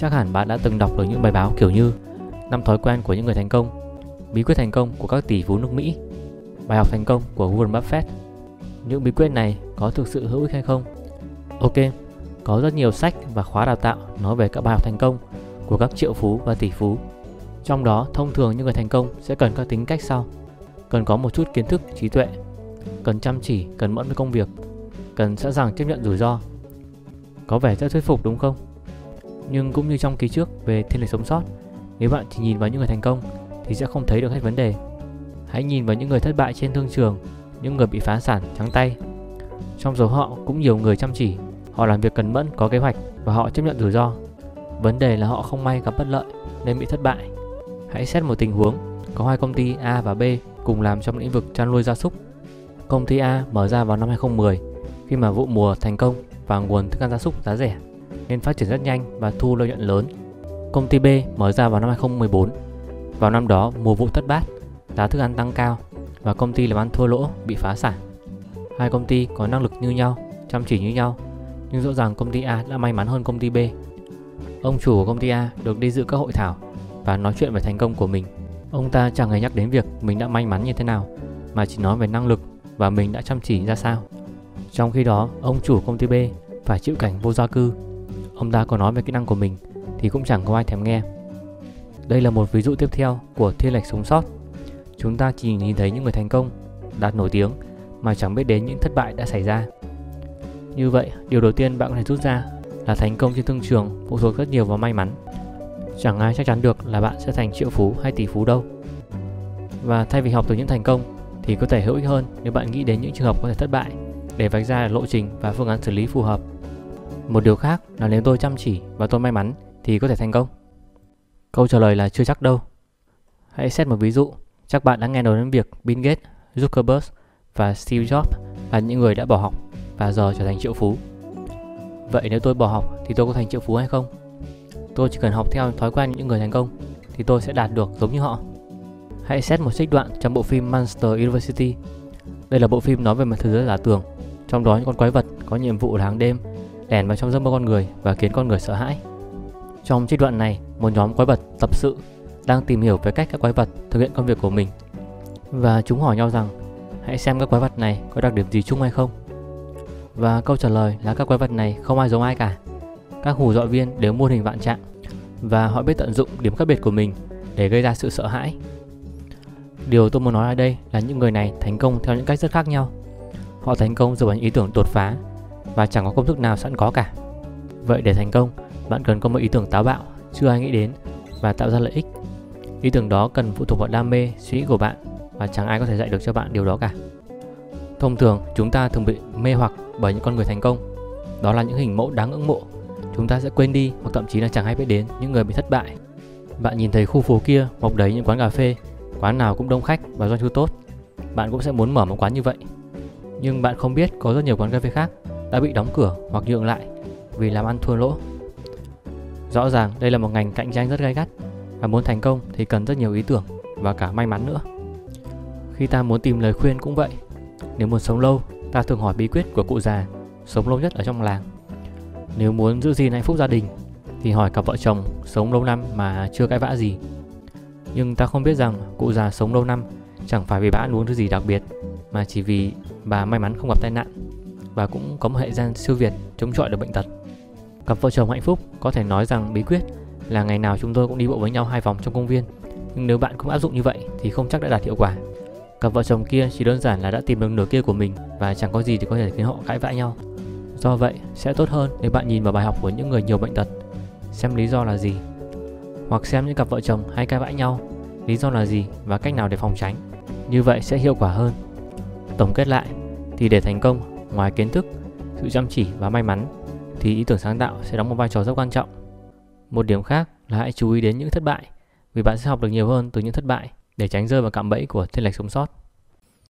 Chắc hẳn bạn đã từng đọc được những bài báo kiểu như năm thói quen của những người thành công, bí quyết thành công của các tỷ phú nước Mỹ, bài học thành công của Warren Buffett. Những bí quyết này có thực sự hữu ích hay không? Ok, có rất nhiều sách và khóa đào tạo nói về các bài học thành công của các triệu phú và tỷ phú. Trong đó, thông thường những người thành công sẽ cần các tính cách sau. Cần có một chút kiến thức, trí tuệ, cần chăm chỉ, cần mẫn với công việc, cần sẵn sàng chấp nhận rủi ro. Có vẻ rất thuyết phục đúng không? Nhưng cũng như trong ký trước về thiên lịch sống sót, nếu bạn chỉ nhìn vào những người thành công thì sẽ không thấy được hết vấn đề. Hãy nhìn vào những người thất bại trên thương trường, những người bị phá sản trắng tay. Trong số họ cũng nhiều người chăm chỉ, họ làm việc cần mẫn, có kế hoạch và họ chấp nhận rủi ro. Vấn đề là họ không may gặp bất lợi nên bị thất bại. Hãy xét một tình huống, có hai công ty A và B cùng làm trong lĩnh vực chăn nuôi gia súc. Công ty A mở ra vào năm 2010 khi mà vụ mùa thành công và nguồn thức ăn gia súc giá rẻ nên phát triển rất nhanh và thu lợi nhuận lớn. Công ty B mở ra vào năm 2014. Vào năm đó mùa vụ thất bát, giá thức ăn tăng cao và công ty làm ăn thua lỗ bị phá sản. Hai công ty có năng lực như nhau, chăm chỉ như nhau, nhưng rõ ràng công ty A đã may mắn hơn công ty B. Ông chủ của công ty A được đi dự các hội thảo và nói chuyện về thành công của mình. Ông ta chẳng hề nhắc đến việc mình đã may mắn như thế nào, mà chỉ nói về năng lực và mình đã chăm chỉ ra sao. Trong khi đó, ông chủ công ty B phải chịu cảnh vô gia cư. Ông ta có nói về kỹ năng của mình thì cũng chẳng có ai thèm nghe. Đây là một ví dụ tiếp theo của thiên lệch sống sót. Chúng ta chỉ nhìn thấy những người thành công, đạt nổi tiếng mà chẳng biết đến những thất bại đã xảy ra. Như vậy, điều đầu tiên bạn có thể rút ra là thành công trên thương trường phụ thuộc rất nhiều vào may mắn. Chẳng ai chắc chắn được là bạn sẽ thành triệu phú hay tỷ phú đâu. Và thay vì học từ những thành công thì có thể hữu ích hơn nếu bạn nghĩ đến những trường hợp có thể thất bại để vạch ra lộ trình và phương án xử lý phù hợp. Một điều khác là nếu tôi chăm chỉ và tôi may mắn thì có thể thành công. Câu trả lời là chưa chắc đâu. Hãy xét một ví dụ, chắc bạn đã nghe nói đến việc Bill Gates, Zuckerberg và Steve Jobs là những người đã bỏ học và giờ trở thành triệu phú. Vậy nếu tôi bỏ học thì tôi có thành triệu phú hay không? Tôi chỉ cần học theo thói quen những người thành công thì tôi sẽ đạt được giống như họ. Hãy xét một trích đoạn trong bộ phim Monster University. Đây là bộ phim nói về một thế giới giả tưởng, trong đó những con quái vật có nhiệm vụ là hàng đêm lẻn vào trong giấc mơ con người và khiến con người sợ hãi. Trong trích đoạn này, một nhóm quái vật tập sự đang tìm hiểu về cách các quái vật thực hiện công việc của mình. Và chúng hỏi nhau rằng, hãy xem các quái vật này có đặc điểm gì chung hay không. Và câu trả lời là các quái vật này không ai giống ai cả. Các hù dọa viên đều muôn hình vạn trạng và họ biết tận dụng điểm khác biệt của mình để gây ra sự sợ hãi. Điều tôi muốn nói ở đây là những người này thành công theo những cách rất khác nhau. Họ thành công dựa vào những ý tưởng đột phá và chẳng có công thức nào sẵn có cả. Vậy để thành công, bạn cần có một ý tưởng táo bạo chưa ai nghĩ đến và tạo ra lợi ích. Ý tưởng đó cần phụ thuộc vào đam mê, suy nghĩ của bạn và chẳng ai có thể dạy được cho bạn điều đó cả. Thông thường, chúng ta thường bị mê hoặc bởi những con người thành công. Đó là những hình mẫu đáng ngưỡng mộ. Chúng ta sẽ quên đi hoặc thậm chí là chẳng hay biết đến những người bị thất bại. Bạn nhìn thấy khu phố kia mọc đầy những quán cà phê, quán nào cũng đông khách và doanh thu tốt. Bạn cũng sẽ muốn mở một quán như vậy. Nhưng bạn không biết có rất nhiều quán cà phê khác đã bị đóng cửa hoặc nhượng lại vì làm ăn thua lỗ. Rõ ràng đây là một ngành cạnh tranh rất gay gắt và muốn thành công thì cần rất nhiều ý tưởng và cả may mắn nữa. Khi ta muốn tìm lời khuyên cũng vậy. Nếu muốn sống lâu, ta thường hỏi bí quyết của cụ già sống lâu nhất ở trong làng. Nếu muốn giữ gìn hạnh phúc gia đình thì hỏi cặp vợ chồng sống lâu năm mà chưa cãi vã gì. Nhưng ta không biết rằng cụ già sống lâu năm chẳng phải vì bà ăn uống thứ gì đặc biệt mà chỉ vì bà may mắn không gặp tai nạn và cũng có một hệ gen siêu việt chống chọi được bệnh tật. Cặp vợ chồng hạnh phúc có thể nói rằng bí quyết là ngày nào chúng tôi cũng đi bộ với nhau hai vòng trong công viên. Nhưng nếu bạn không áp dụng như vậy thì không chắc đã đạt hiệu quả. Cặp vợ chồng kia chỉ đơn giản là đã tìm được nửa kia của mình và chẳng có gì để có thể khiến họ cãi vã nhau. Do vậy, sẽ tốt hơn nếu bạn nhìn vào bài học của những người nhiều bệnh tật, xem lý do là gì. Hoặc xem những cặp vợ chồng hay cãi vã nhau, lý do là gì và cách nào để phòng tránh. Như vậy sẽ hiệu quả hơn. Tổng kết lại, thì để thành công, ngoài kiến thức, sự chăm chỉ và may mắn, thì ý tưởng sáng tạo sẽ đóng một vai trò rất quan trọng. Một điểm khác là hãy chú ý đến những thất bại, vì bạn sẽ học được nhiều hơn từ những thất bại để tránh rơi vào cạm bẫy của thiên lệch sống sót.